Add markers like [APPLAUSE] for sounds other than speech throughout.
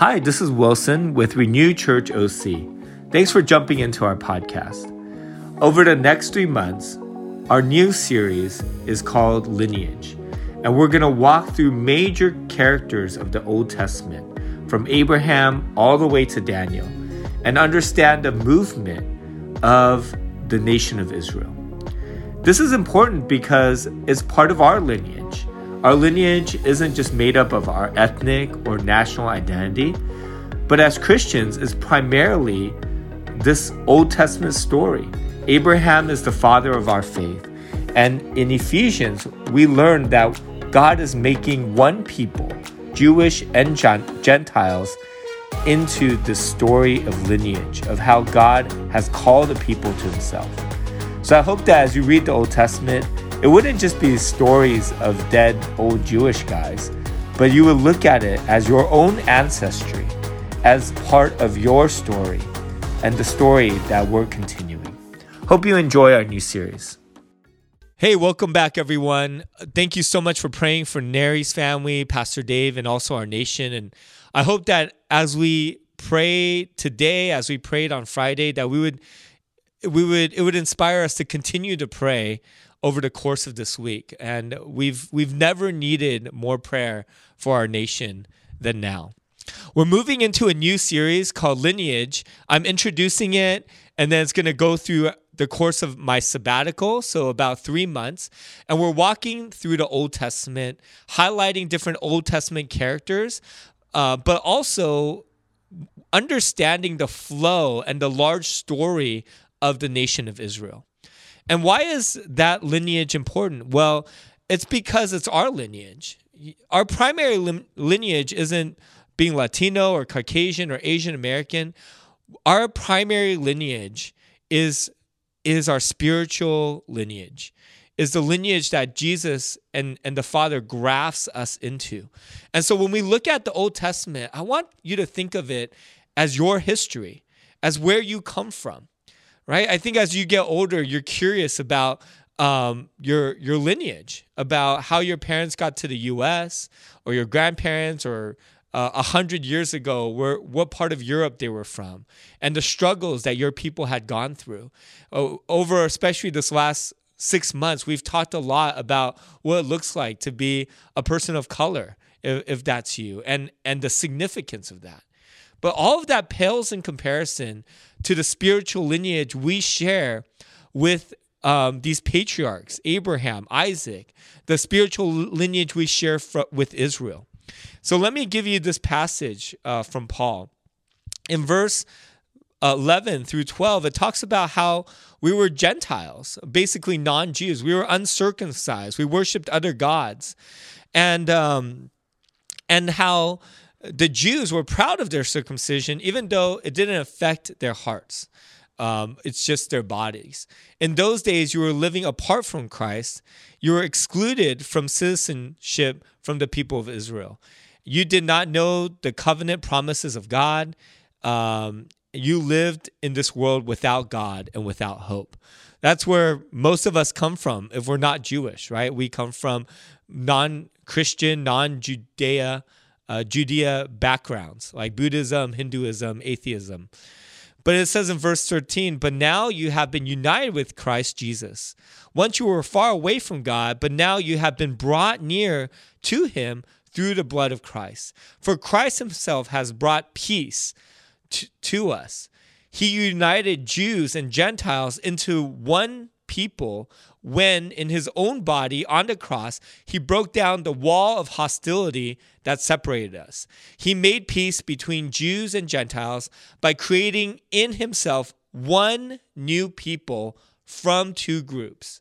Hi, this is Wilson with Renew Church OC. Thanks for jumping into our podcast. Over the next three months, our new series is called Lineage, and we're going to walk through major characters of the Old Testament, from Abraham all the way to Daniel, and understand the movement of the nation of Israel. This is important because it's part of our lineage. Our lineage isn't just made up of our ethnic or national identity, but as Christians, is primarily this Old Testament story. Abraham is the father of our faith. And in Ephesians, we learn that God is making one people, Jewish and Gentiles, into the story of lineage, of how God has called a people to himself. So I hope that as you read the Old Testament, it wouldn't just be stories of dead old Jewish guys, but you would look at it as your own ancestry, as part of your story, and the story that we're continuing. Hope you enjoy our new series. Hey, welcome back, everyone. Thank you so much for praying for Neri's family, Pastor Dave, and also our nation. And I hope that as we pray today, as we prayed on Friday, that we would we would it would inspire us to continue to pray over the course of this week. And we've we've never needed more prayer for our nation than now. We're moving into a new series called Lineage. I'm introducing it, and then it's going to go through the course of my sabbatical, so about three months. And we're walking through the Old Testament, highlighting different Old Testament characters, uh, but also understanding the flow and the large story of the nation of Israel. And why is that lineage important? Well, it's because it's our lineage. Our primary lineage isn't being Latino or Caucasian or Asian American. Our primary lineage is is our spiritual lineage. Is the lineage that Jesus and, and the Father grafts us into. And so when we look at the Old Testament, I want you to think of it as your history, as where you come from right? I think as you get older, you're curious about um, your your lineage, about how your parents got to the U.S. or your grandparents or uh, a uh, hundred years ago, where what part of Europe they were from, and the struggles that your people had gone through. over especially this last six months, we've talked a lot about what it looks like to be a person of color, if, if that's you, and and the significance of that. But all of that pales in comparison to the spiritual lineage we share with um, these patriarchs Abraham, Isaac, the spiritual lineage we share fr- with Israel. So let me give you this passage uh, from Paul. In verse 11 through 12, it talks about how we were Gentiles, basically non Jews. We were uncircumcised. We worshiped other gods. And, um, and how the Jews were proud of their circumcision, even though it didn't affect their hearts. Um, it's just their bodies. In those days, you were living apart from Christ. You were excluded from citizenship from the people of Israel. You did not know the covenant promises of God. Um, you lived in this world without God and without hope. That's where most of us come from if we're not Jewish, right? We come from non Christian, non Judea uh, Judea backgrounds like Buddhism, Hinduism, atheism. But it says in verse 13, but now you have been united with Christ Jesus. Once you were far away from God, but now you have been brought near to him through the blood of Christ. For Christ himself has brought peace to, to us. He united Jews and Gentiles into one people when, in his own body on the cross, he broke down the wall of hostility that separated us. He made peace between Jews and Gentiles by creating in himself one new people from two groups.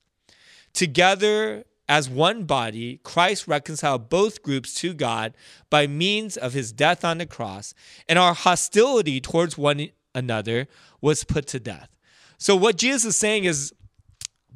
Together, as one body, Christ reconciled both groups to God by means of his death on the cross, and our hostility towards one another was put to death. So, what Jesus is saying is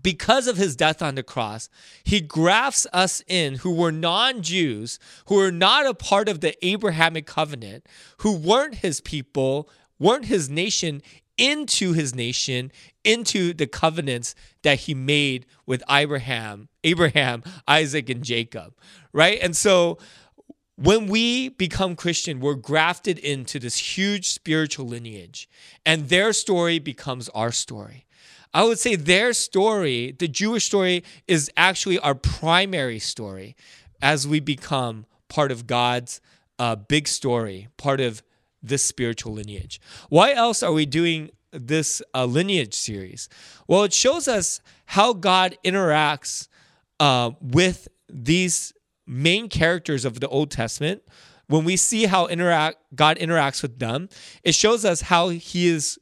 because of his death on the cross, he grafts us in who were non Jews, who were not a part of the Abrahamic covenant, who weren't his people, weren't his nation, into his nation, into the covenants that he made with Abraham, Abraham, Isaac, and Jacob, right? And so when we become Christian, we're grafted into this huge spiritual lineage, and their story becomes our story. I would say their story, the Jewish story, is actually our primary story as we become part of God's uh, big story, part of this spiritual lineage. Why else are we doing this uh, lineage series? Well, it shows us how God interacts uh, with these main characters of the Old Testament. When we see how interact God interacts with them, it shows us how He is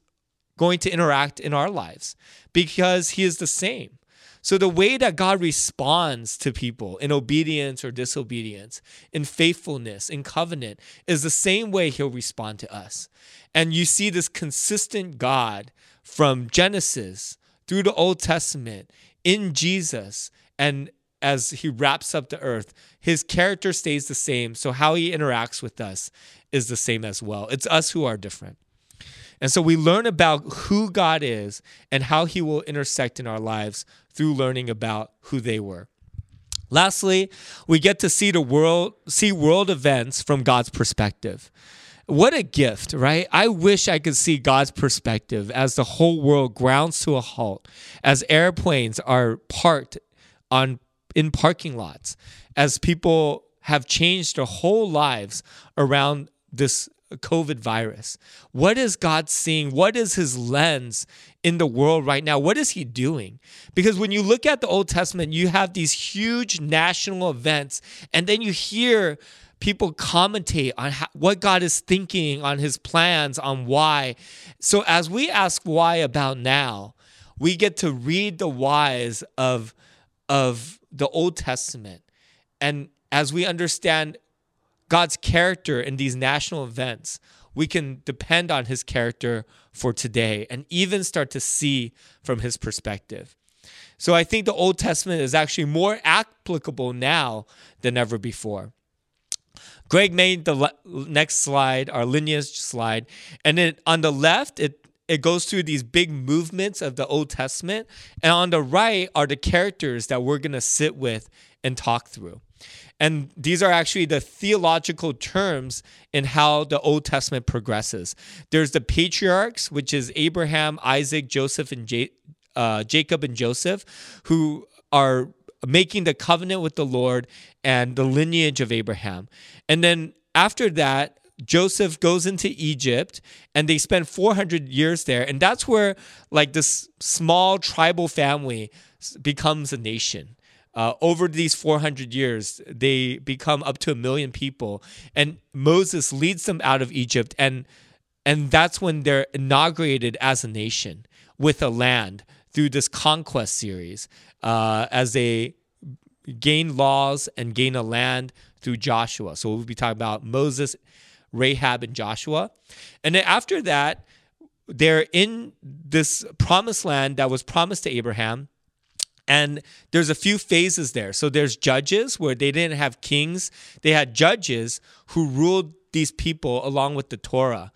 going to interact in our lives because He is the same. So, the way that God responds to people in obedience or disobedience, in faithfulness, in covenant, is the same way He'll respond to us. And you see this consistent God from Genesis through the Old Testament in Jesus. And as He wraps up the earth, His character stays the same. So, how He interacts with us is the same as well. It's us who are different. And so we learn about who God is and how he will intersect in our lives through learning about who they were. Lastly, we get to see the world see world events from God's perspective. What a gift, right? I wish I could see God's perspective as the whole world grounds to a halt, as airplanes are parked on in parking lots, as people have changed their whole lives around this COVID virus? What is God seeing? What is his lens in the world right now? What is he doing? Because when you look at the Old Testament, you have these huge national events, and then you hear people commentate on how, what God is thinking, on his plans, on why. So as we ask why about now, we get to read the whys of, of the Old Testament. And as we understand God's character in these national events, we can depend on his character for today and even start to see from his perspective. So I think the Old Testament is actually more applicable now than ever before. Greg made the le- next slide, our lineage slide, and then on the left, it it goes through these big movements of the Old Testament, and on the right are the characters that we're going to sit with and talk through. And these are actually the theological terms in how the Old Testament progresses. There's the patriarchs, which is Abraham, Isaac, Joseph, and J- uh, Jacob and Joseph, who are making the covenant with the Lord and the lineage of Abraham. And then after that, Joseph goes into Egypt and they spend 400 years there. And that's where, like, this small tribal family becomes a nation. Uh, over these 400 years, they become up to a million people, and Moses leads them out of Egypt, and and that's when they're inaugurated as a nation with a land through this conquest series, uh, as they gain laws and gain a land through Joshua. So we'll be talking about Moses, Rahab, and Joshua, and then after that, they're in this promised land that was promised to Abraham and there's a few phases there. So there's judges where they didn't have kings, they had judges who ruled these people along with the Torah.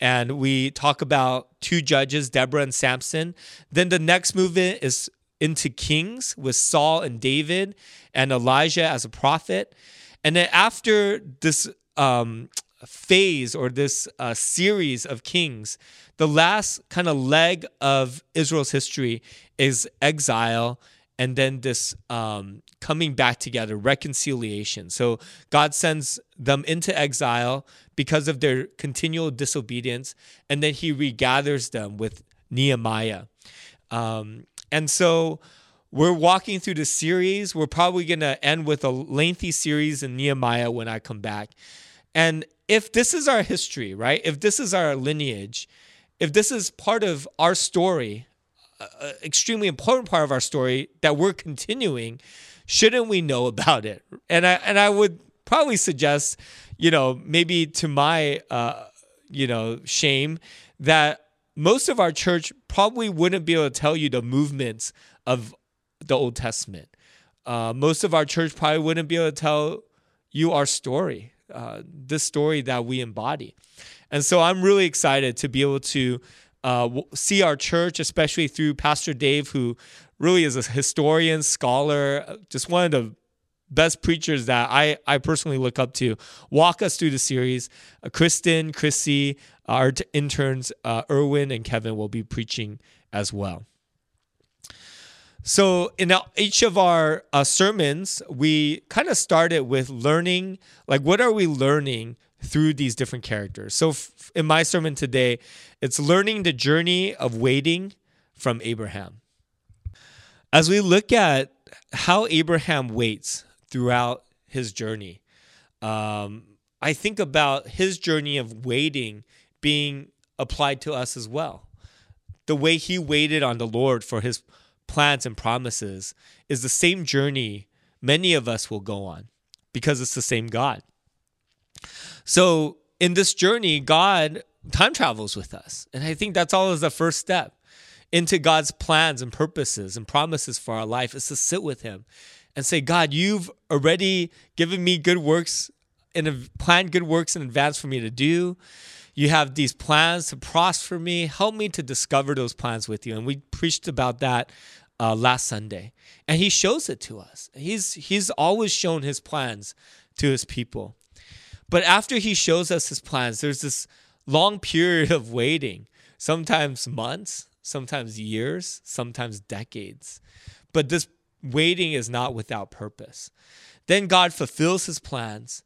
And we talk about two judges, Deborah and Samson. Then the next movement is into kings with Saul and David and Elijah as a prophet. And then after this um, phase or this uh, series of kings, the last kind of leg of Israel's history is exile and then this um, coming back together, reconciliation. So God sends them into exile because of their continual disobedience, and then He regathers them with Nehemiah. Um, and so we're walking through the series. We're probably going to end with a lengthy series in Nehemiah when I come back. And if this is our history, right? If this is our lineage, if this is part of our story, uh, extremely important part of our story that we're continuing, shouldn't we know about it? And I and I would probably suggest, you know, maybe to my uh, you know shame, that most of our church probably wouldn't be able to tell you the movements of the Old Testament. Uh, most of our church probably wouldn't be able to tell you our story, uh, this story that we embody. And so I'm really excited to be able to uh, see our church, especially through Pastor Dave, who really is a historian, scholar, uh, just one of the best preachers that I, I personally look up to walk us through the series. Uh, Kristen, Chrissy, our t- interns, uh, Erwin, and Kevin will be preaching as well. So, in each of our uh, sermons, we kind of started with learning like, what are we learning through these different characters? So, f- in my sermon today, it's learning the journey of waiting from Abraham. As we look at how Abraham waits throughout his journey, um, I think about his journey of waiting being applied to us as well. The way he waited on the Lord for his plans and promises is the same journey many of us will go on because it's the same God. So, in this journey, God time travels with us. And I think that's always the first step into God's plans and purposes and promises for our life is to sit with Him and say, God, you've already given me good works and planned good works in advance for me to do. You have these plans to prosper me. Help me to discover those plans with you. And we preached about that uh, last Sunday. And He shows it to us. He's, he's always shown His plans to His people. But after He shows us His plans, there's this long period of waiting, sometimes months, sometimes years, sometimes decades. But this waiting is not without purpose. Then God fulfills his plans.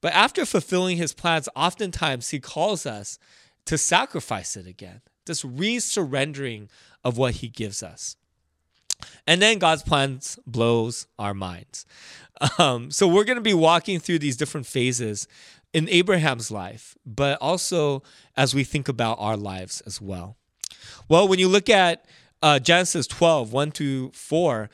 But after fulfilling his plans, oftentimes he calls us to sacrifice it again, this resurrendering of what he gives us. And then God's plans blows our minds. Um, so we're going to be walking through these different phases in Abraham's life, but also as we think about our lives as well. Well, when you look at uh, Genesis 12, 1 to 4,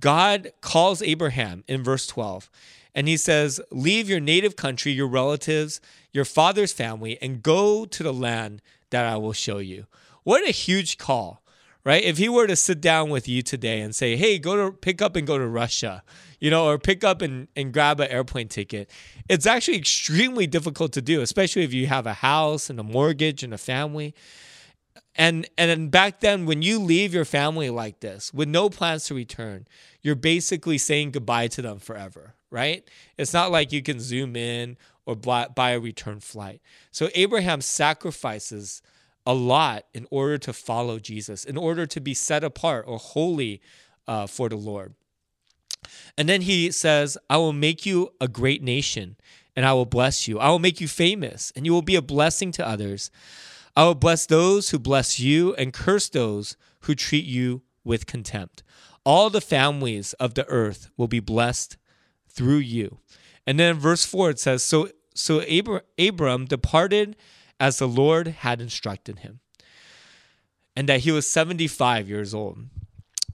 God calls Abraham in verse 12, and he says, Leave your native country, your relatives, your father's family, and go to the land that I will show you. What a huge call, right? If he were to sit down with you today and say, Hey, go to pick up and go to Russia, you know, or pick up and, and grab an airplane ticket, it's actually extremely difficult to do, especially if you have a house and a mortgage and a family. And and back then, when you leave your family like this with no plans to return, you're basically saying goodbye to them forever, right? It's not like you can zoom in or buy a return flight. So Abraham sacrifices a lot in order to follow Jesus, in order to be set apart or holy uh, for the Lord. And then he says, I will make you a great nation and I will bless you. I will make you famous and you will be a blessing to others. I will bless those who bless you and curse those who treat you with contempt. All the families of the earth will be blessed through you. And then verse 4 it says, So so Abram, Abram departed as the Lord had instructed him. And that he was 75 years old.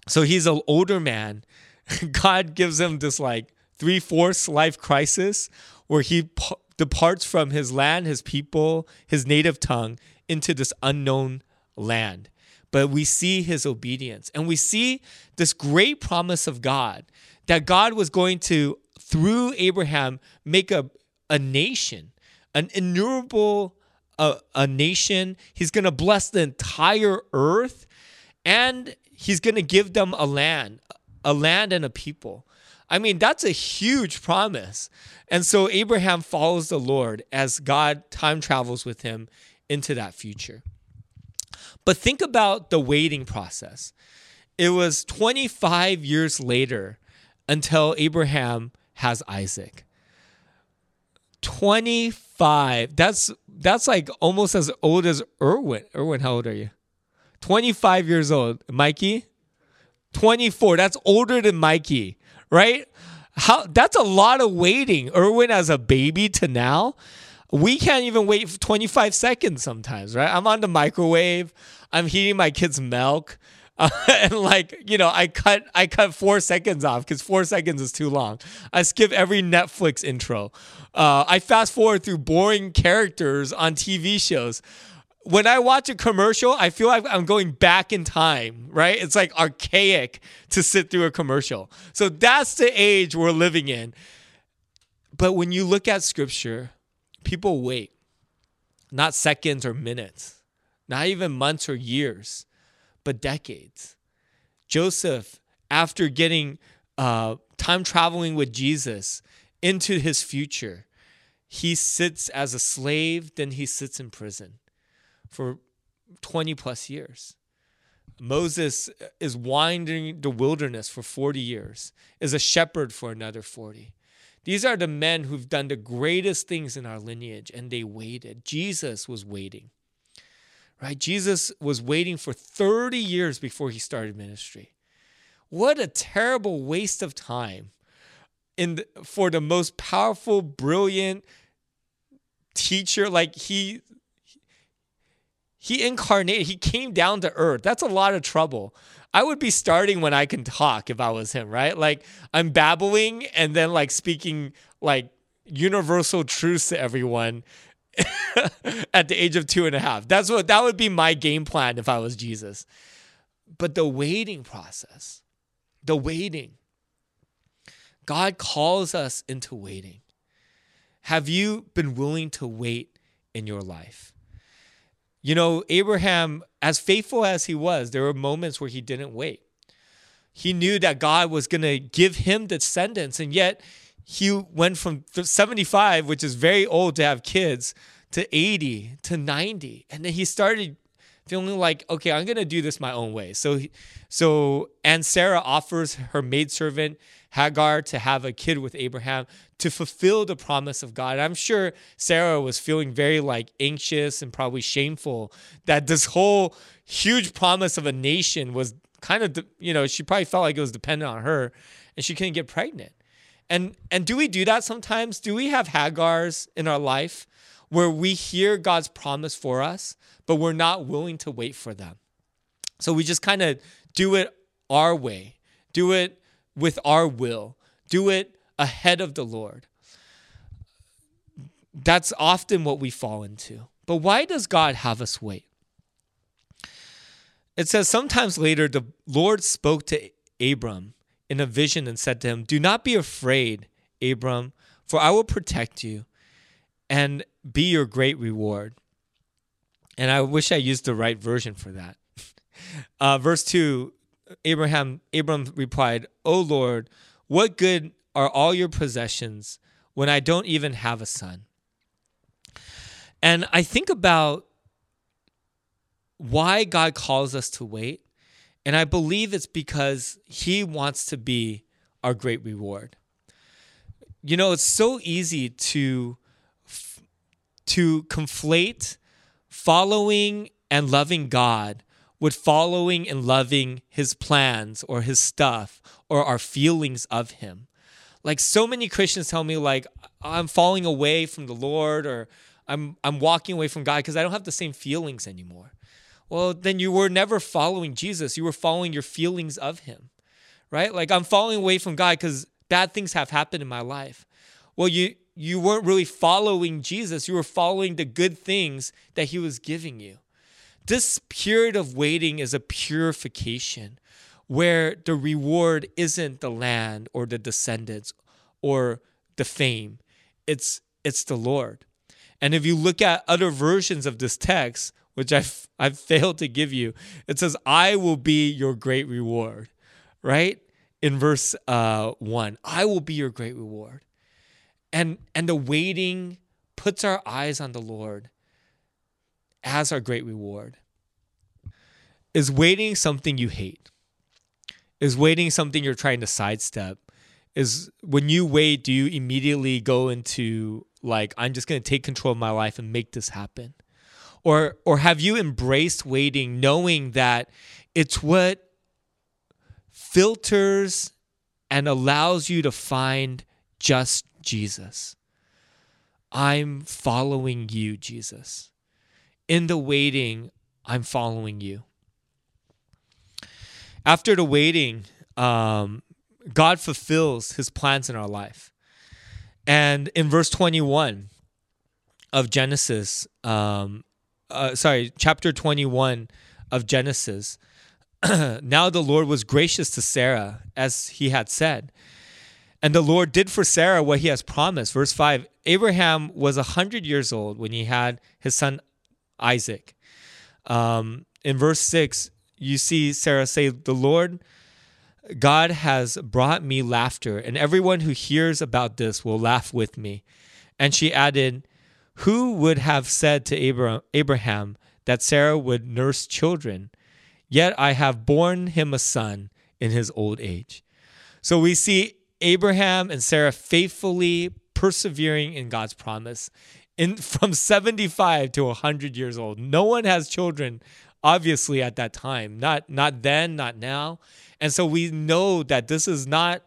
So he's an older man. [LAUGHS] God gives him this like three fourths life crisis where he p- departs from his land, his people, his native tongue, into this unknown land. But we see his obedience and we see this great promise of God that God was going to, through Abraham, make a, a nation, an innumerable a, a nation. He's going to bless the entire earth and he's going to give them a land, a land and a people. I mean, that's a huge promise. And so Abraham follows the Lord as God time travels with him into that future. But think about the waiting process. It was 25 years later until Abraham has Isaac. 25. That's that's like almost as old as Erwin. Erwin, how old are you? 25 years old. Mikey? 24. That's older than Mikey, right? How that's a lot of waiting. Erwin as a baby to now we can't even wait 25 seconds sometimes, right? I'm on the microwave, I'm heating my kid's milk. Uh, [LAUGHS] and like you know i cut i cut four seconds off because four seconds is too long. I skip every netflix intro. Uh, i fast forward through boring characters on tv shows. When i watch a commercial i feel like i'm going back in time right? It's like archaic to sit through a commercial. So that's the age we're living in. But when you look at scripture People wait, not seconds or minutes, not even months or years, but decades. Joseph, after getting uh, time traveling with Jesus into his future. He sits as a slave, then he sits in prison for 20 plus years. Moses is wandering the wilderness for 40 years, is a shepherd for another 40. These are the men who've done the greatest things in our lineage, and they waited. Jesus was waiting, right? Jesus was waiting for 30 years before he started ministry. What a terrible waste of time in the, for the most powerful, brilliant teacher. Like he he incarnated, he came down to earth. That's a lot of trouble. I would be starting when I can talk if I was him, right? Like I'm babbling and then like speaking like universal truths to everyone [LAUGHS] at the age of two and a half. That's what that would be my game plan if I was Jesus. But the waiting process, the waiting, God calls us into waiting. Have you been willing to wait in your life? You know, Abraham, as faithful as he was, there were moments where he didn't wait. He knew that God was going to give him descendants, and yet he went from 75, which is very old to have kids, to 80 to 90. And then he started feeling like, okay, I'm going to do this my own way. So, so, and Sarah offers her maidservant Hagar to have a kid with Abraham to fulfill the promise of God. I'm sure Sarah was feeling very like anxious and probably shameful that this whole huge promise of a nation was kind of, you know, she probably felt like it was dependent on her and she couldn't get pregnant. And and do we do that sometimes? Do we have Hagars in our life where we hear God's promise for us, but we're not willing to wait for them? So we just kind of do it our way. Do it with our will, do it ahead of the Lord. That's often what we fall into. But why does God have us wait? It says, Sometimes later, the Lord spoke to Abram in a vision and said to him, Do not be afraid, Abram, for I will protect you and be your great reward. And I wish I used the right version for that. [LAUGHS] Uh, verse 2 Abraham Abram replied, "O Lord, what good are all your possessions when I don't even have a son?" And I think about why God calls us to wait, and I believe it's because he wants to be our great reward. You know, it's so easy to to conflate following and loving God with following and loving his plans or his stuff or our feelings of him. Like so many Christians tell me like I'm falling away from the Lord or I'm I'm walking away from God because I don't have the same feelings anymore. Well, then you were never following Jesus. You were following your feelings of him. Right? Like I'm falling away from God cuz bad things have happened in my life. Well, you you weren't really following Jesus. You were following the good things that he was giving you. This period of waiting is a purification where the reward isn't the land or the descendants or the fame. It's it's the Lord. And if you look at other versions of this text, which I've I've failed to give you, it says, "I will be your great reward," right? In verse uh, one, "I will be your great reward," and and the waiting puts our eyes on the Lord as our great reward. Is waiting something you hate? Is waiting something you're trying to sidestep? Is when you wait, do you immediately go into like, I'm just going to take control of my life and make this happen? Or, or have you embraced waiting knowing that it's what filters and allows you to find just Jesus? I'm following you, Jesus in the waiting, I'm following you. After the waiting, um, God fulfills his plans in our life. And in verse 21 of Genesis, um, uh, sorry, chapter 21 of Genesis, [CLEARS THROAT] now the Lord was gracious to Sarah as he had said. And the Lord did for Sarah what he has promised. Verse 5 Abraham was 100 years old when he had his son Isaac. Um, in verse 6, you see Sarah say, The Lord God has brought me laughter, and everyone who hears about this will laugh with me. And she added, Who would have said to Abraham that Sarah would nurse children? Yet I have borne him a son in his old age. So we see Abraham and Sarah faithfully persevering in God's promise in [LAUGHS] from 75 to 100 years old. No one has children obviously at that time. Not not then, not now. And so we know that this is not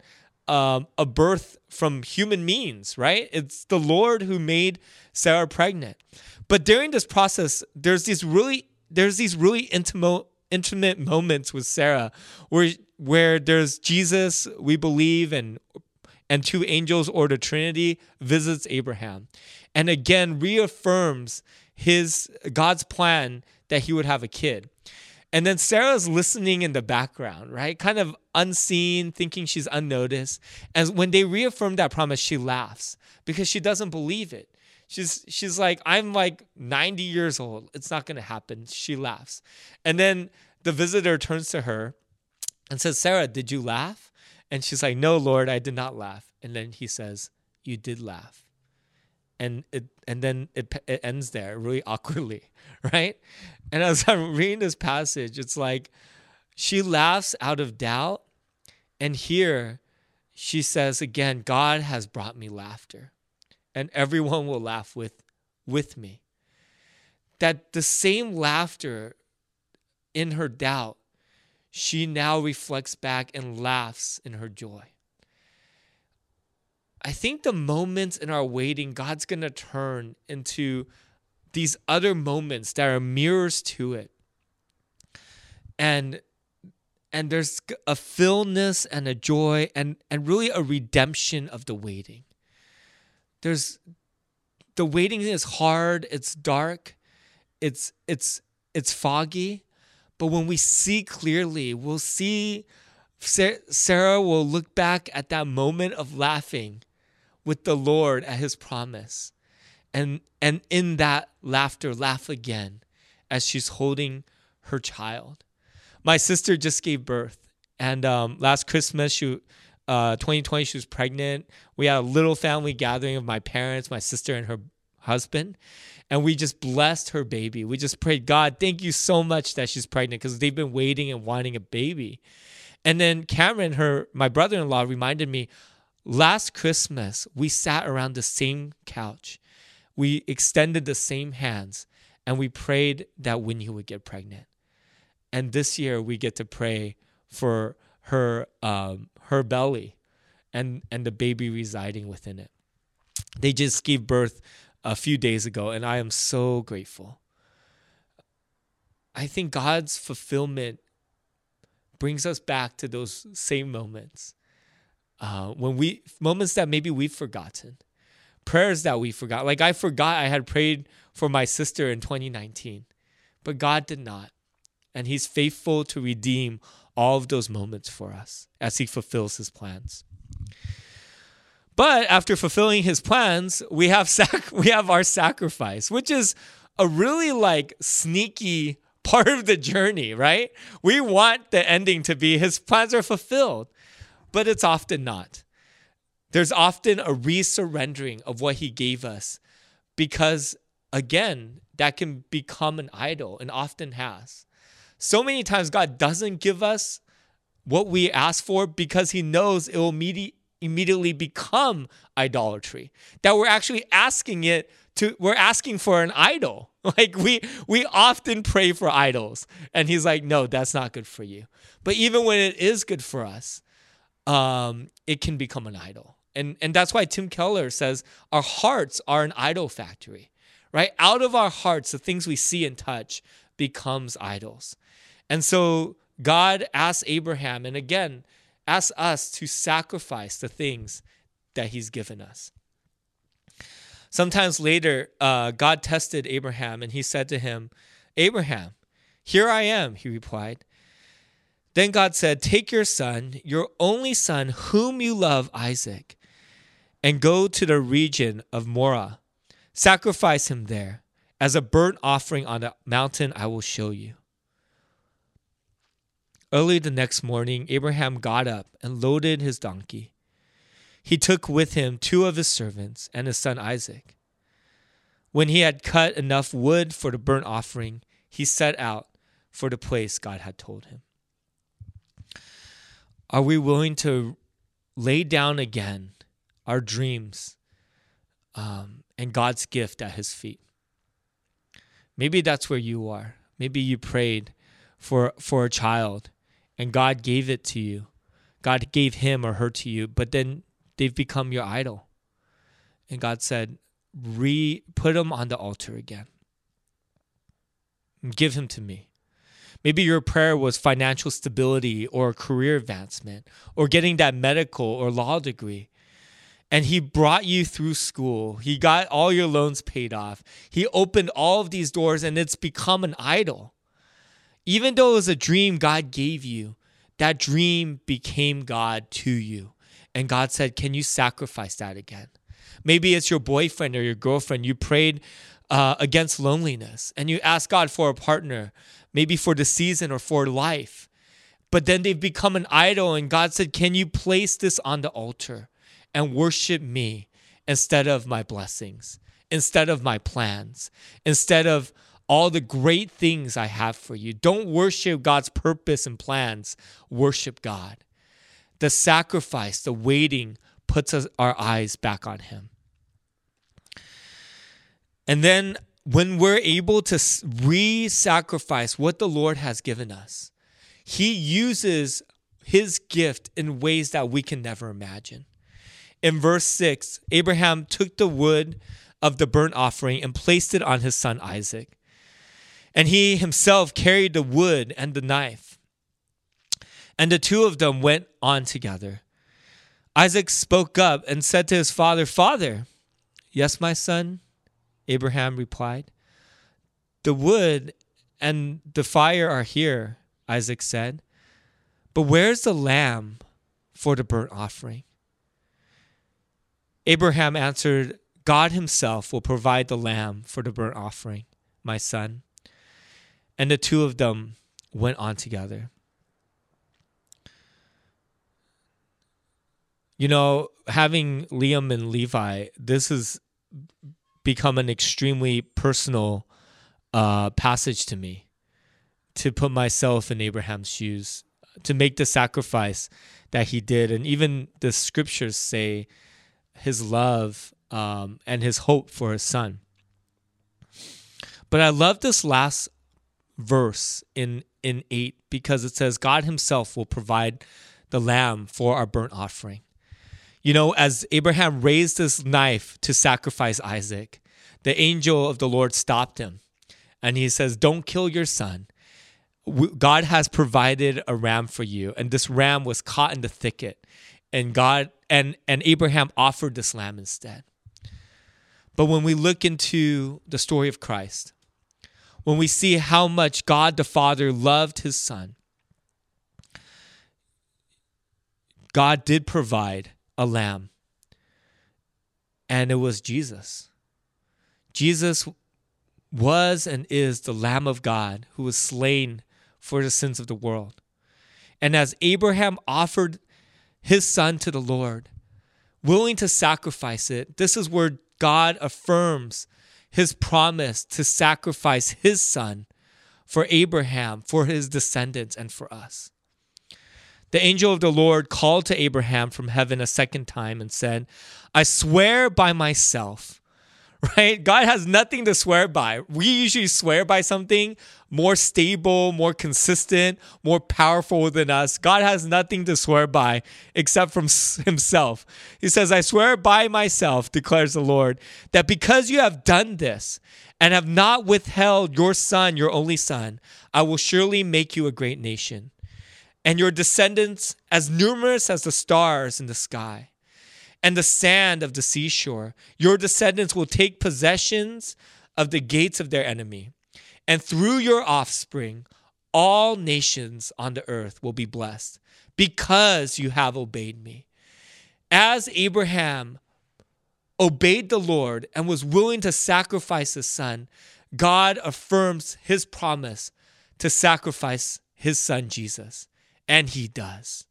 um, a birth from human means, right? It's the Lord who made Sarah pregnant. But during this process, there's these really there's these really intimate intimate moments with Sarah where where there's Jesus, we believe, and and two angels or the Trinity visits Abraham. And again reaffirms his God's plan that he would have a kid. And then Sarah's listening in the background, right? Kind of unseen, thinking she's unnoticed. And when they reaffirm that promise, she laughs because she doesn't believe it. She's she's like, I'm like 90 years old. It's not gonna happen. She laughs. And then the visitor turns to her and says, Sarah, did you laugh? And she's like, No, Lord, I did not laugh. And then he says, You did laugh. And it and then it, it ends there really [LAUGHS] awkwardly, right? And as I'm reading this passage, it's like she laughs out of doubt. And here she says again, God has brought me laughter, and everyone will laugh with, with me. That the same laughter in her doubt, she now reflects back and laughs in her joy. I think the moments in our waiting, God's going to turn into these other moments that are mirrors to it. And and there's a fullness and a joy and and really a redemption of the waiting. There's the waiting is hard, it's dark, it's it's it's foggy, but when we see clearly, we'll see Sarah will look back at that moment of laughing with the Lord at his promise. And, and in that laughter, laugh again as she's holding her child. My sister just gave birth. And um, last Christmas, she, uh, 2020, she was pregnant. We had a little family gathering of my parents, my sister, and her husband. And we just blessed her baby. We just prayed, God, thank you so much that she's pregnant because they've been waiting and wanting a baby. And then Cameron, her my brother-in-law, reminded me, Last Christmas, we sat around the same couch. We extended the same hands and we prayed that Winnie would get pregnant. And this year we get to pray for her um, her belly and and the baby residing within it. They just gave birth a few days ago and I am so grateful. I think God's fulfillment brings us back to those same moments uh, when we moments that maybe we've forgotten, prayers that we forgot. Like I forgot I had prayed for my sister in 2019, but God did not, and He's faithful to redeem all of those moments for us as He fulfills His plans. But after fulfilling His plans, we have [LAUGHS] sac- we have our sacrifice, which is a really like sneaky [LAUGHS] part of the journey, right? We want the ending to be His plans are fulfilled but it's often not. There's often a resurrendering of what he gave us because, again, that can become an idol and often has. So many times, God doesn't give us what we ask for because he knows it will immedi- immediately become idolatry. That we're actually asking it to, we're asking for an idol. [LAUGHS] Like we we often pray for idols. And he's like, no, that's not good for you. But even when it is good for us, um, it can become an idol. And, and that's why Tim Keller says our hearts are an idol factory, right? Out of our hearts, the things we see and touch becomes idols. And so God asks Abraham, and again, asks us to sacrifice the things that he's given us. Sometimes later, uh, God tested Abraham and he said to him, Abraham, here I am, he replied. Then God said, Take your son, your only son, whom you love, Isaac, and go to the region of Moriah. Sacrifice him there as a burnt offering on the mountain I will show you. Early the next morning, Abraham got up and loaded his donkey. He took with him two of his servants and his son Isaac. When he had cut enough wood for the burnt offering, he set out for the place God had told him. Are we willing to lay down again our dreams um, and God's gift at his feet? Maybe that's where you are. Maybe you prayed for for a child and God gave it to you. God gave him or her to you, but then they've become your idol. And God said, "Re put him on the altar again. Give him to me." Maybe your prayer was financial stability or career advancement or getting that medical or law degree. And he brought you through school. He got all your loans paid off. He opened all of these doors and it's become an idol. Even though it was a dream God gave you, that dream became God to you. And God said, Can you sacrifice that again? Maybe it's your boyfriend or your girlfriend. You prayed uh, against loneliness and you asked God for a partner, maybe for the season or for life. But then they've become an idol, and God said, Can you place this on the altar and worship me instead of my blessings, instead of my plans, instead of all the great things I have for you. Don't worship God's purpose and plans, worship God. The sacrifice, the waiting puts us, our eyes back on Him. And then when we're able to re sacrifice what the Lord has given us, He uses His gift in ways that we can never imagine. In verse 6, Abraham took the wood of the burnt offering and placed it on his son Isaac and he himself carried the wood and the knife. And the two of them went on together. Isaac spoke up and said to his father, Father, yes, my son, Abraham replied. The wood and the fire are here, Isaac said. But where's the lamb for the burnt offering? Abraham answered, God himself will provide the lamb for the burnt offering, my son. And the two of them went on together. You know, having Liam and Levi, this has become an extremely personal uh, passage to me to put myself in Abraham's shoes, to make the sacrifice that he did. And even the scriptures say his love um, and his hope for his son. But I love this last verse in in 8 because it says God himself will provide the lamb for our burnt offering. You know, as Abraham raised his knife to sacrifice Isaac, the angel of the Lord stopped him and he says, Don't kill your son. God has provided a ram for you. And this ram was caught in the thicket. And God and, and Abraham offered this lamb instead. But when we look into the story of Christ, when we see how much God the Father loved his Son. God did provide a lamb, and it was Jesus. Jesus was and is the Lamb of God who was slain for the sins of the world. And as Abraham offered his son to the Lord, willing to sacrifice it, this is where God affirms his promise to sacrifice his son for Abraham, for his descendants, and for us. The angel of the Lord called to Abraham from heaven a second time and said, I swear by myself [LAUGHS] right? God has nothing to swear by. We usually swear by something more stable, more consistent, more powerful than us. God has nothing to swear by except from [LAUGHS] himself. He says, I swear by myself, declares the Lord, that because you have done this and have not withheld your son, your only son, I will surely make you a great nation, and your descendants as numerous as the stars in the sky and the sand of the seashore. Your descendants will take possessions of the gates of their enemy. And through your offspring, all nations on the earth will be blessed because you have obeyed me. As Abraham obeyed the Lord and was willing to sacrifice his son, God affirms his promise to sacrifice his son Jesus. And he does.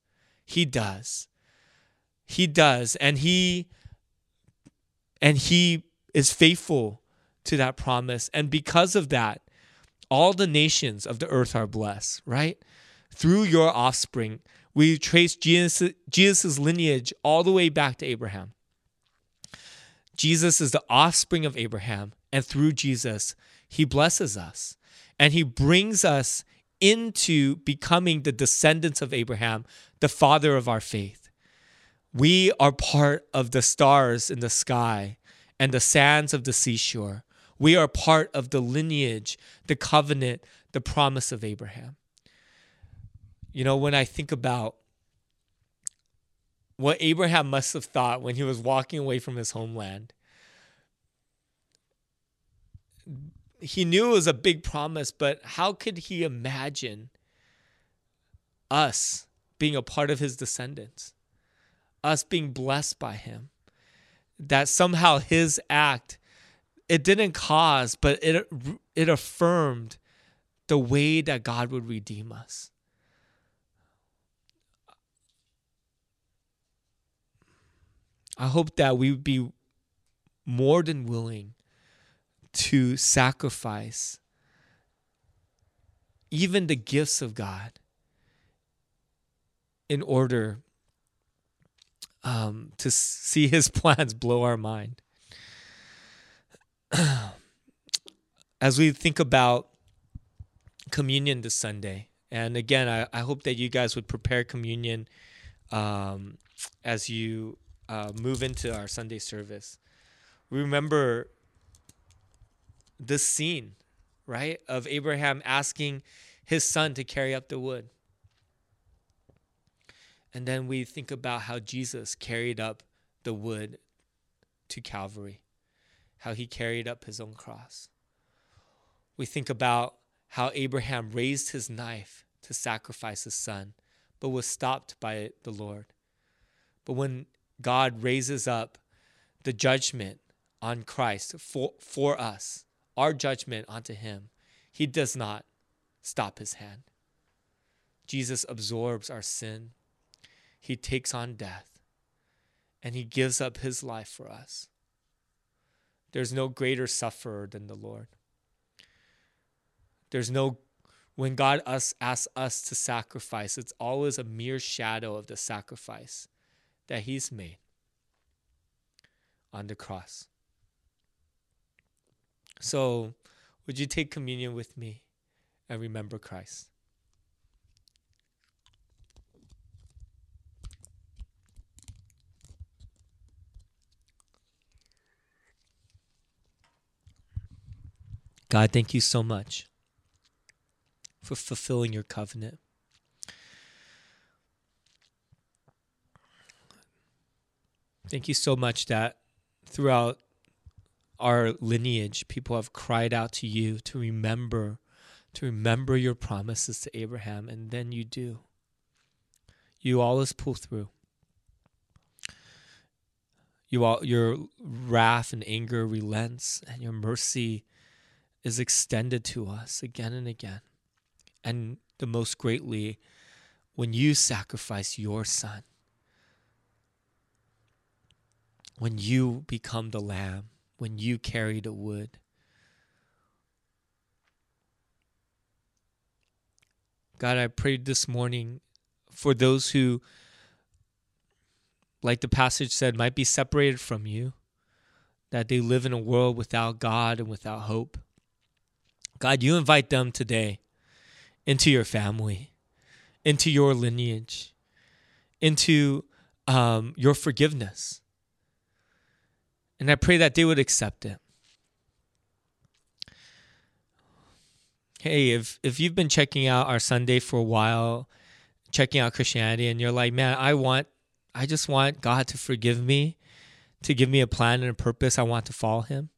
He does. He does. And he and he is faithful to that promise. And because of that, all the nations of the earth are blessed, right? Through your offspring, we trace Jesus' Jesus's lineage all the way back to Abraham. Jesus is the offspring of Abraham, and through Jesus, he blesses us and he brings us into becoming the descendants of Abraham, the father of our faith. We are part of the stars in the sky and the sands of the seashore. We are part of the lineage, the covenant, the promise of Abraham. You know, when I think about what Abraham must have thought when he was walking away from his homeland, he knew it was a big promise, but how could he imagine us being a part of his descendants, us being blessed by him? That somehow his act, it didn't cause, but it it affirmed the way that God would redeem us. I hope that we would be more than willing to sacrifice even the gifts of God in order um, to see his [LAUGHS] plans blow our mind. [CLEARS THROAT] As we think about communion this Sunday, and again, I, I hope that you guys would prepare communion um, as you uh, move into our Sunday service. Remember this scene, right, of Abraham asking his son to carry up the wood. And then we think about how Jesus carried up the wood to Calvary, how he carried up his own cross. We think about how Abraham raised his knife to sacrifice his son, but was stopped by the Lord. But when God raises up the judgment on Christ for, for us, our judgment onto him, he does not stop his hand. Jesus absorbs our sin, he takes on death, and he gives up his life for us. There's no greater sufferer than the Lord. There's no, when God us, asks us to sacrifice, it's always a mere shadow of the sacrifice that he's made on the cross. So, would you take communion with me and remember Christ? God, thank you so much for fulfilling your covenant. Thank you so much that throughout our lineage, people have cried out to you to remember, to remember your promises to Abraham, and then you do. You always pull through. You all, your wrath and anger relents, and your mercy is extended to us again and again. And the most greatly, when you sacrifice your son, when you become the lamb when you carry the wood. God, I prayed this morning for those who, like the passage said, might be separated from you, that they live in a world without God and without hope. God, you invite them today into your family, into your lineage, into um, your forgiveness. And I pray that they would accept it. Hey, if if you've been checking out our Sunday for a while, checking out Christianity and you're like, "Man, I want I just want God to forgive me, to give me a plan and a purpose. I want to follow him."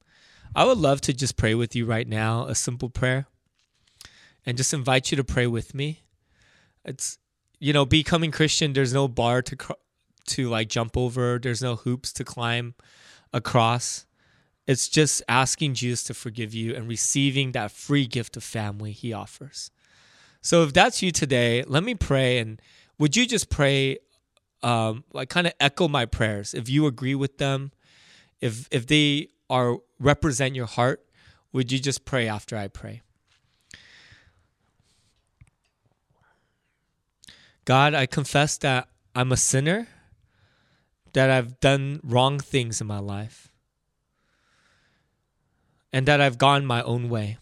I would love to just pray with you right now, a simple prayer. And just invite you to pray with me. It's you know, becoming Christian, there's no bar to to like jump over, there's no hoops to climb across. It's just asking Jesus to forgive you and receiving that free gift of family he offers. So if that's you today, let me pray. And would you just pray, um, like kind of echo my prayers? If you agree with them, if if they are represent your heart, would you just pray after I pray? God, I confess that I'm a sinner, that I've done wrong things in my life, and that I've gone my own way.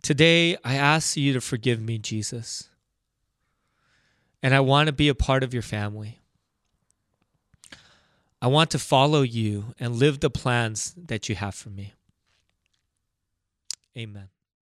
Today, I ask you to forgive me, Jesus. And I want to be a part of your family. I want to follow you and live the plans that you have for me. Amen.